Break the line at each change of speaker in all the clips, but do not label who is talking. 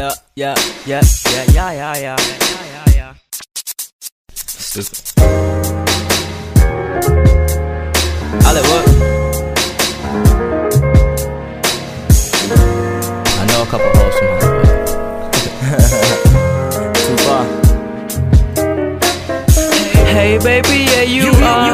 Yeah, yeah, yeah, yeah, yeah, yeah, yeah, yeah, yeah, yeah. Stupid. Hollywood. I know a couple hoes from. Too far.
Hey baby, yeah you, you are you,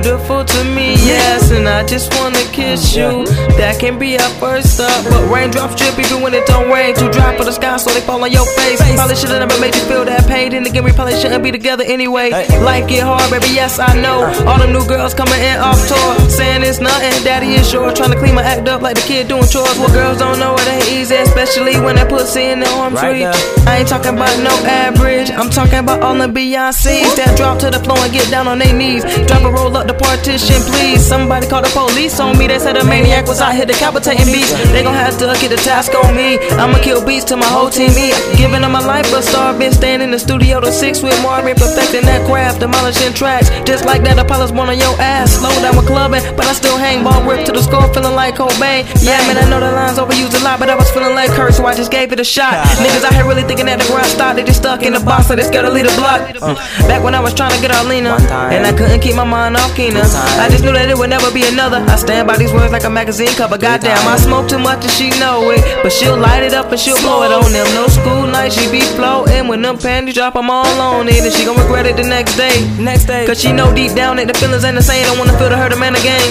beautiful to me, yes, and I just wanna kiss you. That can be our first stop, but raindrops drip even when it don't rain. Too dry for the sky, so they fall on your face. Probably should've never made you feel that pain. Then again, we probably shouldn't be together anyway. Life get hard, baby, yes I know. Uh. All them new girls coming in off tour, saying it's nothing. Daddy is sure trying to clean my act up like the kid doing chores. What girls don't know it ain't easy, especially when that pussy in the arms reach. I ain't talking about no average, I'm talking about all the Beyonce's that drop to the floor and get down on their knees. Drop a roll up the partition, please. Somebody call the police on me. They said a maniac was out here decapitating beats. They gon' have to get the task on me. I'ma kill beats to my whole team. Me giving them my life, but Been Staying in the studio to six with Marvin, perfecting that craft, demolishing tracks. Just like that, Apollo's born on your ass. Slow down with clubbing, but I still hang ball rip to the score, feeling like Cobain. Yeah, man, I know the lines overused a lot, but I was feeling like Kurt, so I just gave it a shot. Niggas out here really thinking that the ground stopped. They just stuck in the box, so they scared to leave the block. Uh, back when I was trying to get Arlena. And I couldn't keep my mind off I just knew that it would never be another. I stand by these words like a magazine cover. Goddamn, I smoke too much and she know it. But she'll light it up and she'll blow it on them. No school night, she be floating. When them panties drop, I'm all on it. And she gon' regret it the next day. Next day. Cause she know deep down that the feelings ain't the same. Don't wanna feel to hurt a man again.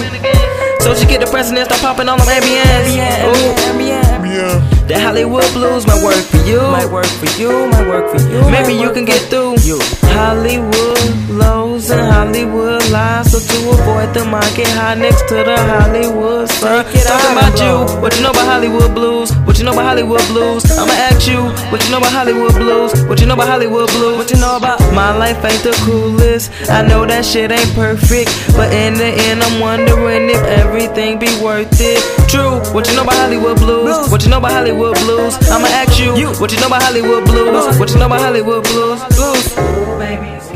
So she get depressed and start popping all them Ambiens. Ooh. That Hollywood blues might work for you.
Might work for you, might work for you.
Maybe you can get through.
You.
Hollywood lows and Hollywood lies. So to avoid them, I get high next to the Hollywood sun. Talking about you, what you know about Hollywood blues? What you know about Hollywood blues? I'ma ask you, what you know about Hollywood blues? What you know about Hollywood blues? What you know about my life ain't the coolest. I know that shit ain't perfect, but in the end, I'm wondering if everything be worth it. True, what you know about Hollywood blues? What you know about Hollywood blues. I'ma ask you, what you know about Hollywood blues? What you know about Hollywood blues? Blues. Ooh, baby, it's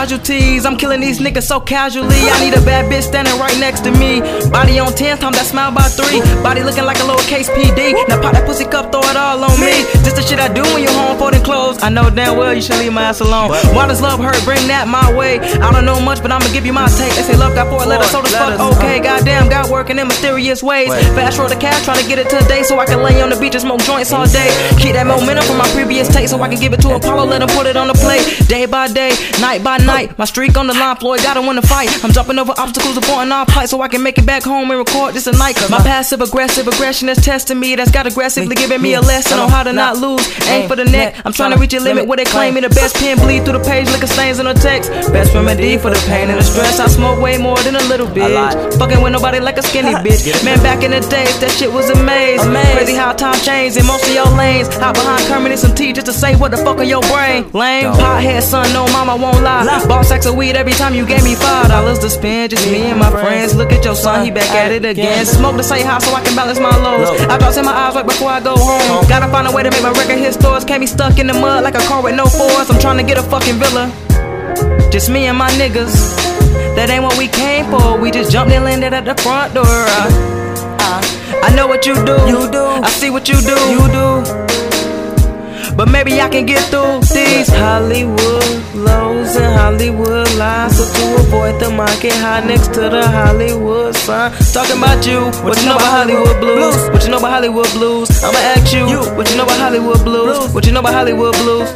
casualties. I'm killing these niggas so casually. I need a bad bitch standing right next to me. Body on 10, time that smile by 3. Body looking like a lowercase PD. Now pop that pussy cup, throw it all on me. This the shit I do when you're home folding clothes. I know damn well you should leave my ass alone. Why does love hurt? Bring that my way. I don't know much, but I'ma give you my take. They say love got four letters, so the fuck okay. Goddamn, got working in mysterious ways. Fast road the cash, trying to get it today so I can lay on the beach and smoke joints all day. Keep that momentum from my previous take so I can give it to Apollo, let him put it on the plate. Day by day, night by night. My streak on the line, Floyd gotta win the fight. I'm jumping over obstacles, avoiding all fights so I can make it back home and record this a night. My passive aggressive aggression is testing me. That's got aggressively giving me a lesson on how to not lose. Aim for the neck. I'm trying to reach a limit where they claim me the best pen bleed through the page, liquor stains in the text. Best remedy for the pain and the stress. I smoke way more than a little bitch. Fucking with nobody like a skinny bitch. Man, back in the days, that shit was amazing. Crazy how time changed in most of your lanes. Hop behind Kermit and some tea just to say what the fuck on your brain. Lame, pothead son, no mama won't lie. Ball sacks of weed every time you gave me five dollars to spend. Just me and my friends. Look at your son, he back at it again. Smoke the same house so I can balance my lows. I drops in my eyes right before I go home. Gotta find a way to make my record hit stores. Can't be stuck in the mud like a car with no force. I'm trying to get a fucking villa. Just me and my niggas. That ain't what we came for. We just jumped and landed at the front door. I, I, I know what you do. You do. I see what you do. You do. But maybe I can get through these Hollywood lows and Hollywood lies. So to avoid them, I get high next to the Hollywood sign. Talking about you, what you know about Hollywood blues? What you know about Hollywood blues? I'ma ask you, what you know about Hollywood blues? What you know about Hollywood blues?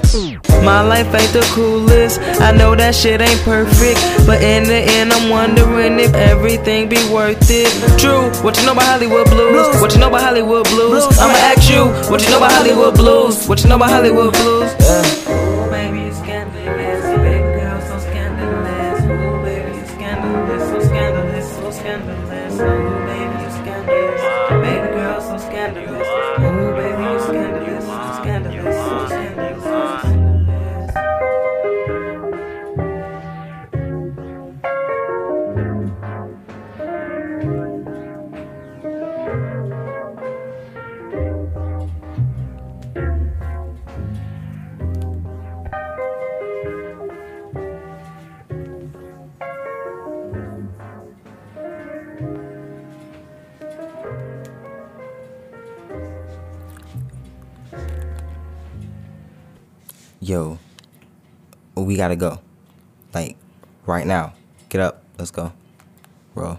My life ain't the coolest. I know that shit ain't perfect. But in the end, I'm wondering if everything be worth it. True, what you know about Hollywood blues? What you know about Hollywood blues? I'ma ask you, what you know about Hollywood blues? What you know about Hollywood blues? Ooh, baby, it's scandalous. Baby girl, so scandalous. Ooh, baby, it's scandalous. So scandalous, so scandalous.
Yo, we gotta go. Like, right now. Get up. Let's go. Bro.